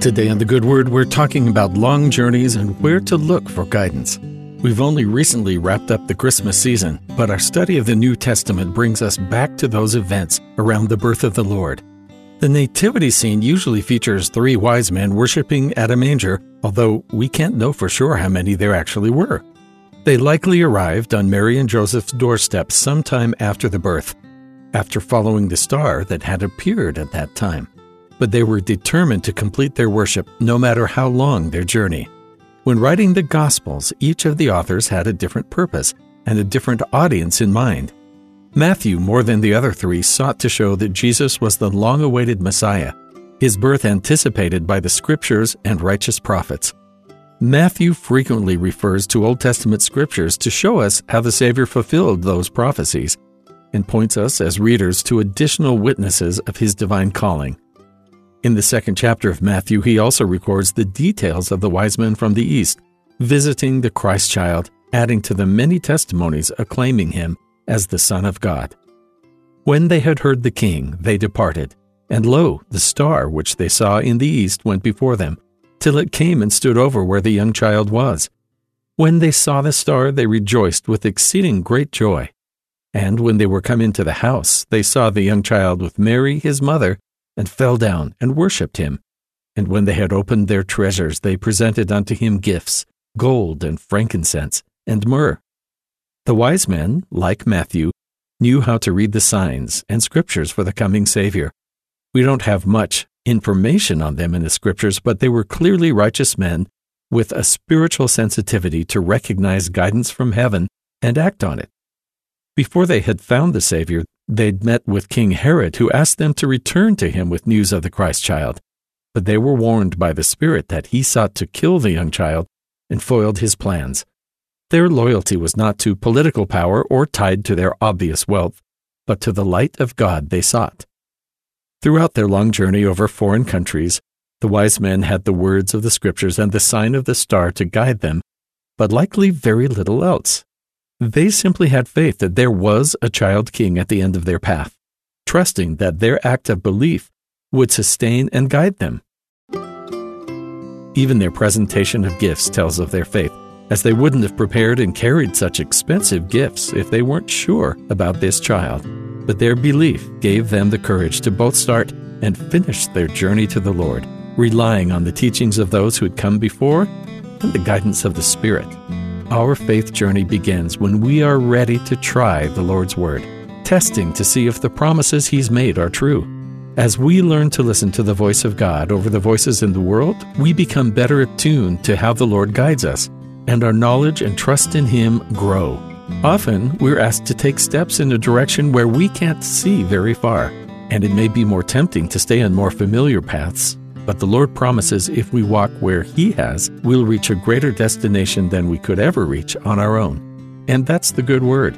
Today on The Good Word, we're talking about long journeys and where to look for guidance. We've only recently wrapped up the Christmas season, but our study of the New Testament brings us back to those events around the birth of the Lord. The nativity scene usually features three wise men worshiping at a manger, although we can't know for sure how many there actually were. They likely arrived on Mary and Joseph's doorstep sometime after the birth, after following the star that had appeared at that time but they were determined to complete their worship no matter how long their journey. When writing the Gospels, each of the authors had a different purpose and a different audience in mind. Matthew, more than the other three, sought to show that Jesus was the long awaited Messiah, his birth anticipated by the Scriptures and righteous prophets. Matthew frequently refers to Old Testament scriptures to show us how the Savior fulfilled those prophecies and points us as readers to additional witnesses of his divine calling. In the second chapter of Matthew, he also records the details of the wise men from the east visiting the Christ child, adding to the many testimonies acclaiming him as the Son of God. When they had heard the king, they departed, and lo, the star which they saw in the east went before them, till it came and stood over where the young child was. When they saw the star, they rejoiced with exceeding great joy. And when they were come into the house, they saw the young child with Mary his mother, and fell down and worshipped him. And when they had opened their treasures, they presented unto him gifts, gold and frankincense and myrrh. The wise men, like Matthew, knew how to read the signs and scriptures for the coming Savior. We don't have much information on them in the scriptures, but they were clearly righteous men with a spiritual sensitivity to recognize guidance from heaven and act on it. Before they had found the Savior, They'd met with King Herod, who asked them to return to him with news of the Christ child. But they were warned by the Spirit that he sought to kill the young child and foiled his plans. Their loyalty was not to political power or tied to their obvious wealth, but to the light of God they sought. Throughout their long journey over foreign countries, the wise men had the words of the Scriptures and the sign of the star to guide them, but likely very little else. They simply had faith that there was a child king at the end of their path, trusting that their act of belief would sustain and guide them. Even their presentation of gifts tells of their faith, as they wouldn't have prepared and carried such expensive gifts if they weren't sure about this child. But their belief gave them the courage to both start and finish their journey to the Lord, relying on the teachings of those who had come before and the guidance of the Spirit. Our faith journey begins when we are ready to try the Lord's Word, testing to see if the promises He's made are true. As we learn to listen to the voice of God over the voices in the world, we become better attuned to how the Lord guides us, and our knowledge and trust in Him grow. Often, we're asked to take steps in a direction where we can't see very far, and it may be more tempting to stay on more familiar paths but the Lord promises if we walk where He has, we'll reach a greater destination than we could ever reach on our own. And that's the good word.